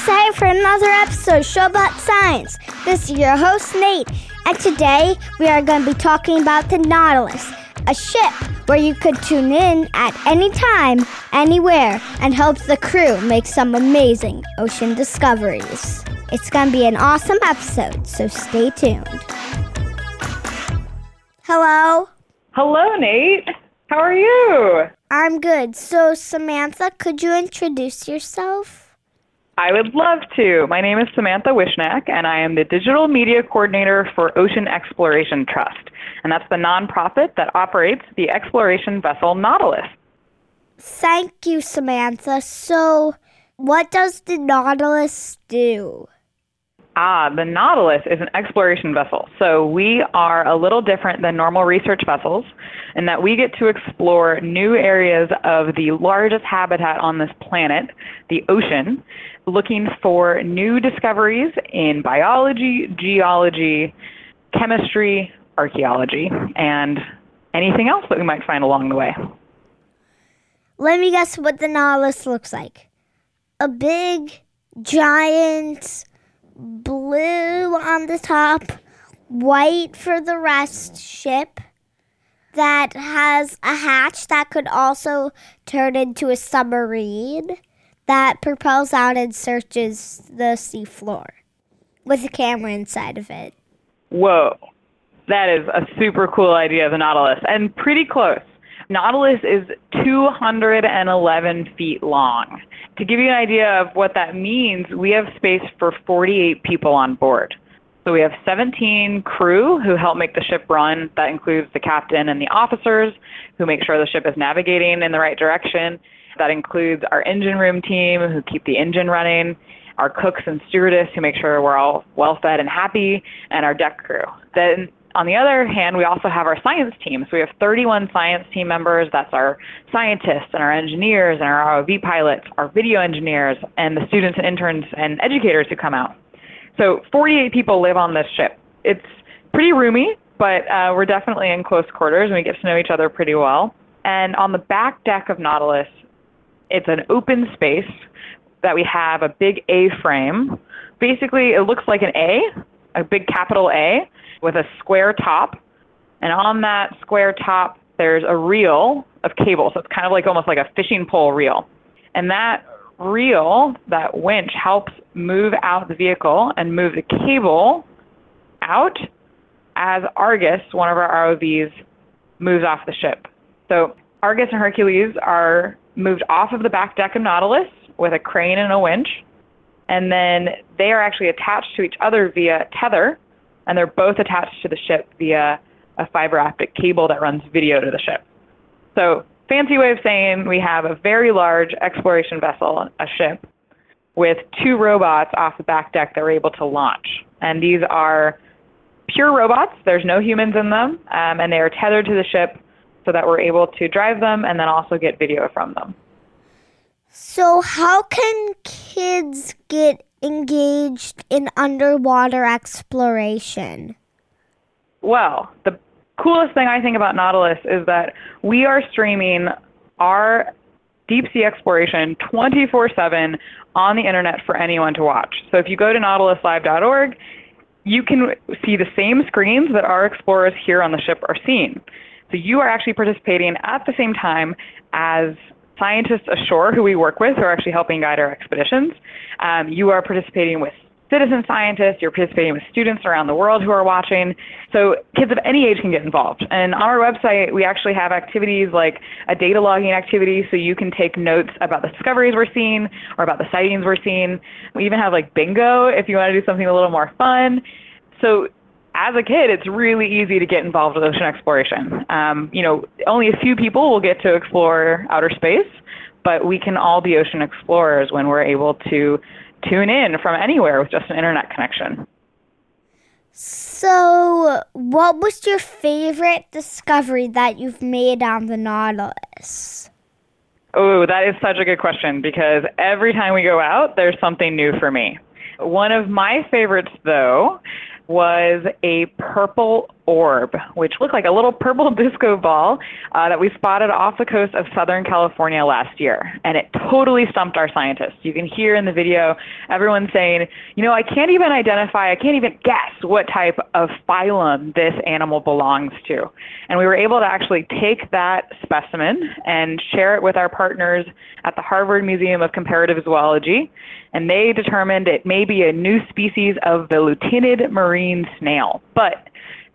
excited for another episode of Show About Science. This is your host, Nate, and today we are going to be talking about the Nautilus, a ship where you could tune in at any time, anywhere, and help the crew make some amazing ocean discoveries. It's going to be an awesome episode, so stay tuned. Hello? Hello, Nate. How are you? I'm good. So, Samantha, could you introduce yourself? I would love to. My name is Samantha Wishnak, and I am the digital media coordinator for Ocean Exploration Trust. And that's the nonprofit that operates the exploration vessel Nautilus. Thank you, Samantha. So, what does the Nautilus do? Ah, the Nautilus is an exploration vessel. So we are a little different than normal research vessels in that we get to explore new areas of the largest habitat on this planet, the ocean, looking for new discoveries in biology, geology, chemistry, archaeology, and anything else that we might find along the way. Let me guess what the Nautilus looks like. A big, giant, blue on the top, white for the rest ship that has a hatch that could also turn into a submarine that propels out and searches the seafloor with a camera inside of it. Whoa. That is a super cool idea of the Nautilus and pretty close. Nautilus is 211 feet long. To give you an idea of what that means, we have space for 48 people on board. So we have 17 crew who help make the ship run. That includes the captain and the officers who make sure the ship is navigating in the right direction. That includes our engine room team who keep the engine running, our cooks and stewardess who make sure we're all well fed and happy, and our deck crew. Then on the other hand, we also have our science team. So we have 31 science team members. That's our scientists and our engineers and our ROV pilots, our video engineers, and the students and interns and educators who come out. So 48 people live on this ship. It's pretty roomy, but uh, we're definitely in close quarters and we get to know each other pretty well. And on the back deck of Nautilus, it's an open space that we have a big A frame. Basically, it looks like an A, a big capital A with a square top. And on that square top, there's a reel of cable. So it's kind of like almost like a fishing pole reel. And that reel, that winch, helps move out the vehicle and move the cable out as Argus, one of our ROVs, moves off the ship. So Argus and Hercules are moved off of the back deck of Nautilus with a crane and a winch. And then they are actually attached to each other via tether and they're both attached to the ship via a fiber optic cable that runs video to the ship. So, fancy way of saying we have a very large exploration vessel, a ship, with two robots off the back deck that we're able to launch. And these are pure robots, there's no humans in them, um, and they are tethered to the ship so that we're able to drive them and then also get video from them. So, how can kids get engaged in underwater exploration? Well, the coolest thing I think about Nautilus is that we are streaming our deep sea exploration 24 7 on the internet for anyone to watch. So if you go to nautiluslive.org, you can see the same screens that our explorers here on the ship are seeing. So you are actually participating at the same time as scientists ashore who we work with are actually helping guide our expeditions. Um, you are participating with citizen scientists, you're participating with students around the world who are watching. So kids of any age can get involved. And on our website, we actually have activities like a data logging activity so you can take notes about the discoveries we're seeing or about the sightings we're seeing. We even have like bingo if you want to do something a little more fun. So as a kid, it's really easy to get involved with ocean exploration. Um, you know, only a few people will get to explore outer space, but we can all be ocean explorers when we're able to tune in from anywhere with just an internet connection. So, what was your favorite discovery that you've made on the Nautilus? Oh, that is such a good question because every time we go out, there's something new for me. One of my favorites, though, was a purple orb, which looked like a little purple disco ball uh, that we spotted off the coast of Southern California last year. And it totally stumped our scientists. You can hear in the video everyone saying, you know, I can't even identify, I can't even guess what type of phylum this animal belongs to. And we were able to actually take that specimen and share it with our partners at the Harvard Museum of Comparative Zoology. And they determined it may be a new species of velutinid marine snail. But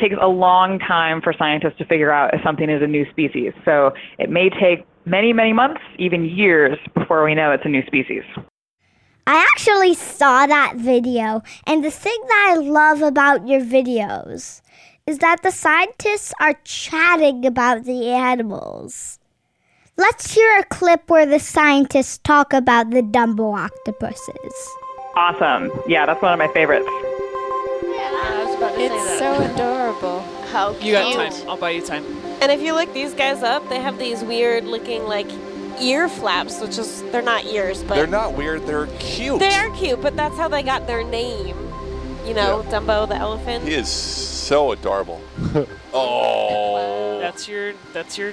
takes a long time for scientists to figure out if something is a new species. So it may take many, many months, even years, before we know it's a new species. I actually saw that video, and the thing that I love about your videos is that the scientists are chatting about the animals. Let's hear a clip where the scientists talk about the Dumbo octopuses. Awesome. Yeah, that's one of my favorites. It's so adorable. How cute. You got time. I'll buy you time. And if you look these guys up, they have these weird looking like ear flaps, which is they're not ears, but They're not weird. They're cute. they are cute. But that's how they got their name. You know, Yeah. Dumbo the elephant. He is so adorable. oh. That's your that's your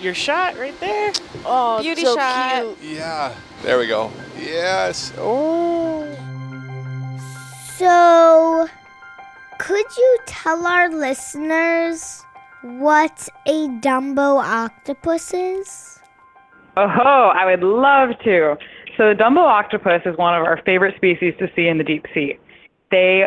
your shot right there. Oh, Beauty so shot. cute. Yeah. There we go. Yes. Oh. So, could you tell our listeners what a Dumbo octopus is? Oh, I would love to. So the Dumbo octopus is one of our favorite species to see in the deep sea. They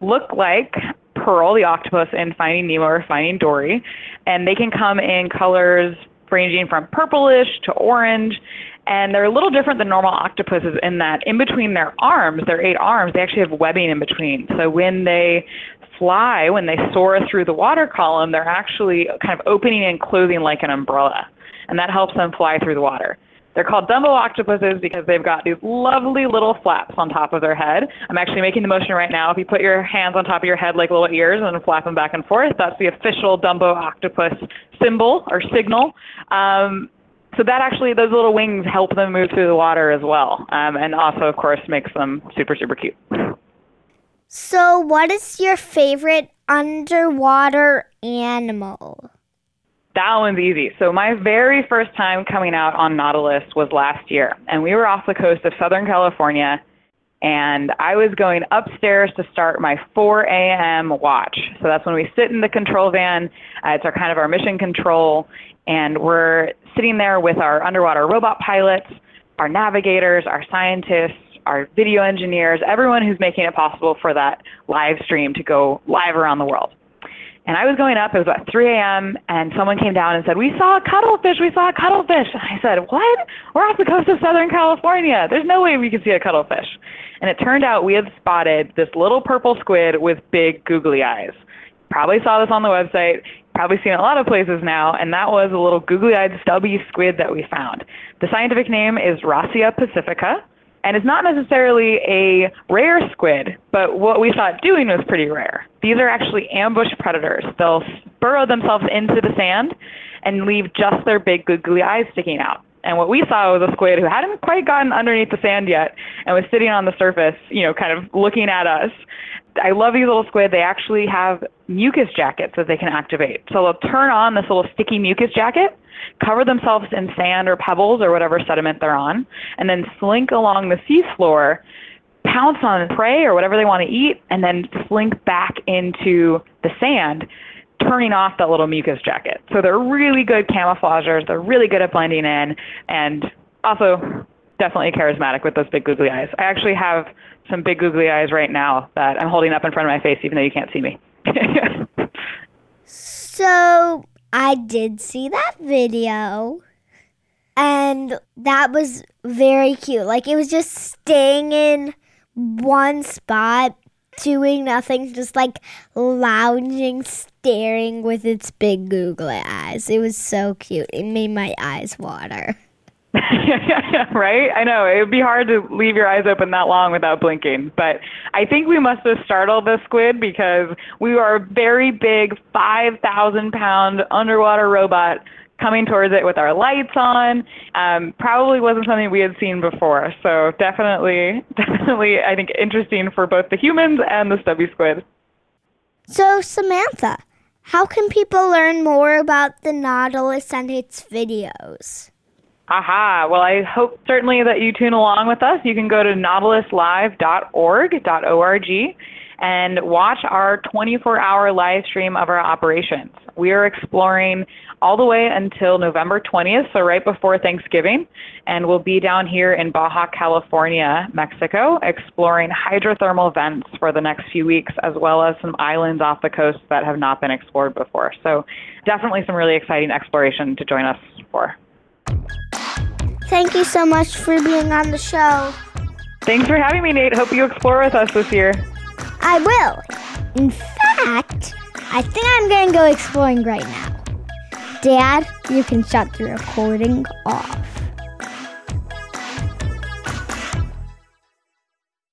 look like Pearl, the octopus in Finding Nemo or Finding Dory, and they can come in colors ranging from purplish to orange. And they're a little different than normal octopuses in that in between their arms, their eight arms, they actually have webbing in between. So when they fly, when they soar through the water column, they're actually kind of opening and closing like an umbrella. And that helps them fly through the water. They're called Dumbo octopuses because they've got these lovely little flaps on top of their head. I'm actually making the motion right now. If you put your hands on top of your head like little ears and flap them back and forth, that's the official Dumbo octopus symbol or signal. Um, so that actually, those little wings help them move through the water as well, um, and also, of course, makes them super, super cute. So, what is your favorite underwater animal? That one's easy. So my very first time coming out on Nautilus was last year, and we were off the coast of Southern California, and I was going upstairs to start my 4 a.m. watch. So that's when we sit in the control van. Uh, it's our kind of our mission control, and we're sitting there with our underwater robot pilots, our navigators, our scientists, our video engineers, everyone who's making it possible for that live stream to go live around the world. And I was going up, it was about 3 a.m., and someone came down and said, We saw a cuttlefish, we saw a cuttlefish. And I said, What? We're off the coast of Southern California. There's no way we could see a cuttlefish. And it turned out we had spotted this little purple squid with big googly eyes. Probably saw this on the website, probably seen a lot of places now, and that was a little googly eyed stubby squid that we found. The scientific name is Rossia pacifica. And it's not necessarily a rare squid, but what we it doing was pretty rare. These are actually ambush predators. They'll burrow themselves into the sand and leave just their big googly eyes sticking out. And what we saw was a squid who hadn't quite gotten underneath the sand yet and was sitting on the surface, you know, kind of looking at us. I love these little squid. They actually have mucus jackets that they can activate. So they'll turn on this little sticky mucus jacket, cover themselves in sand or pebbles or whatever sediment they're on, and then slink along the seafloor, pounce on prey or whatever they want to eat, and then slink back into the sand, turning off that little mucus jacket. So they're really good camouflagers. They're really good at blending in, and also definitely charismatic with those big googly eyes. I actually have some big googly eyes right now that I'm holding up in front of my face, even though you can't see me. I did see that video. And that was very cute. Like, it was just staying in one spot, doing nothing, just like lounging, staring with its big googly eyes. It was so cute. It made my eyes water. right? I know. It would be hard to leave your eyes open that long without blinking. But I think we must have startled the squid because we were a very big 5,000 pound underwater robot coming towards it with our lights on. Um, probably wasn't something we had seen before. So definitely, definitely, I think interesting for both the humans and the stubby squid. So, Samantha, How can people learn more about the Nautilus and its videos? Aha. Well, I hope certainly that you tune along with us. You can go to nautiluslive.org, .org, and watch our 24-hour live stream of our operations. We are exploring all the way until November 20th, so right before Thanksgiving, and we'll be down here in Baja California, Mexico, exploring hydrothermal vents for the next few weeks, as well as some islands off the coast that have not been explored before. So definitely some really exciting exploration to join us for. Thank you so much for being on the show. Thanks for having me, Nate. Hope you explore with us this year. I will. In fact, I think I'm going to go exploring right now. Dad, you can shut the recording off.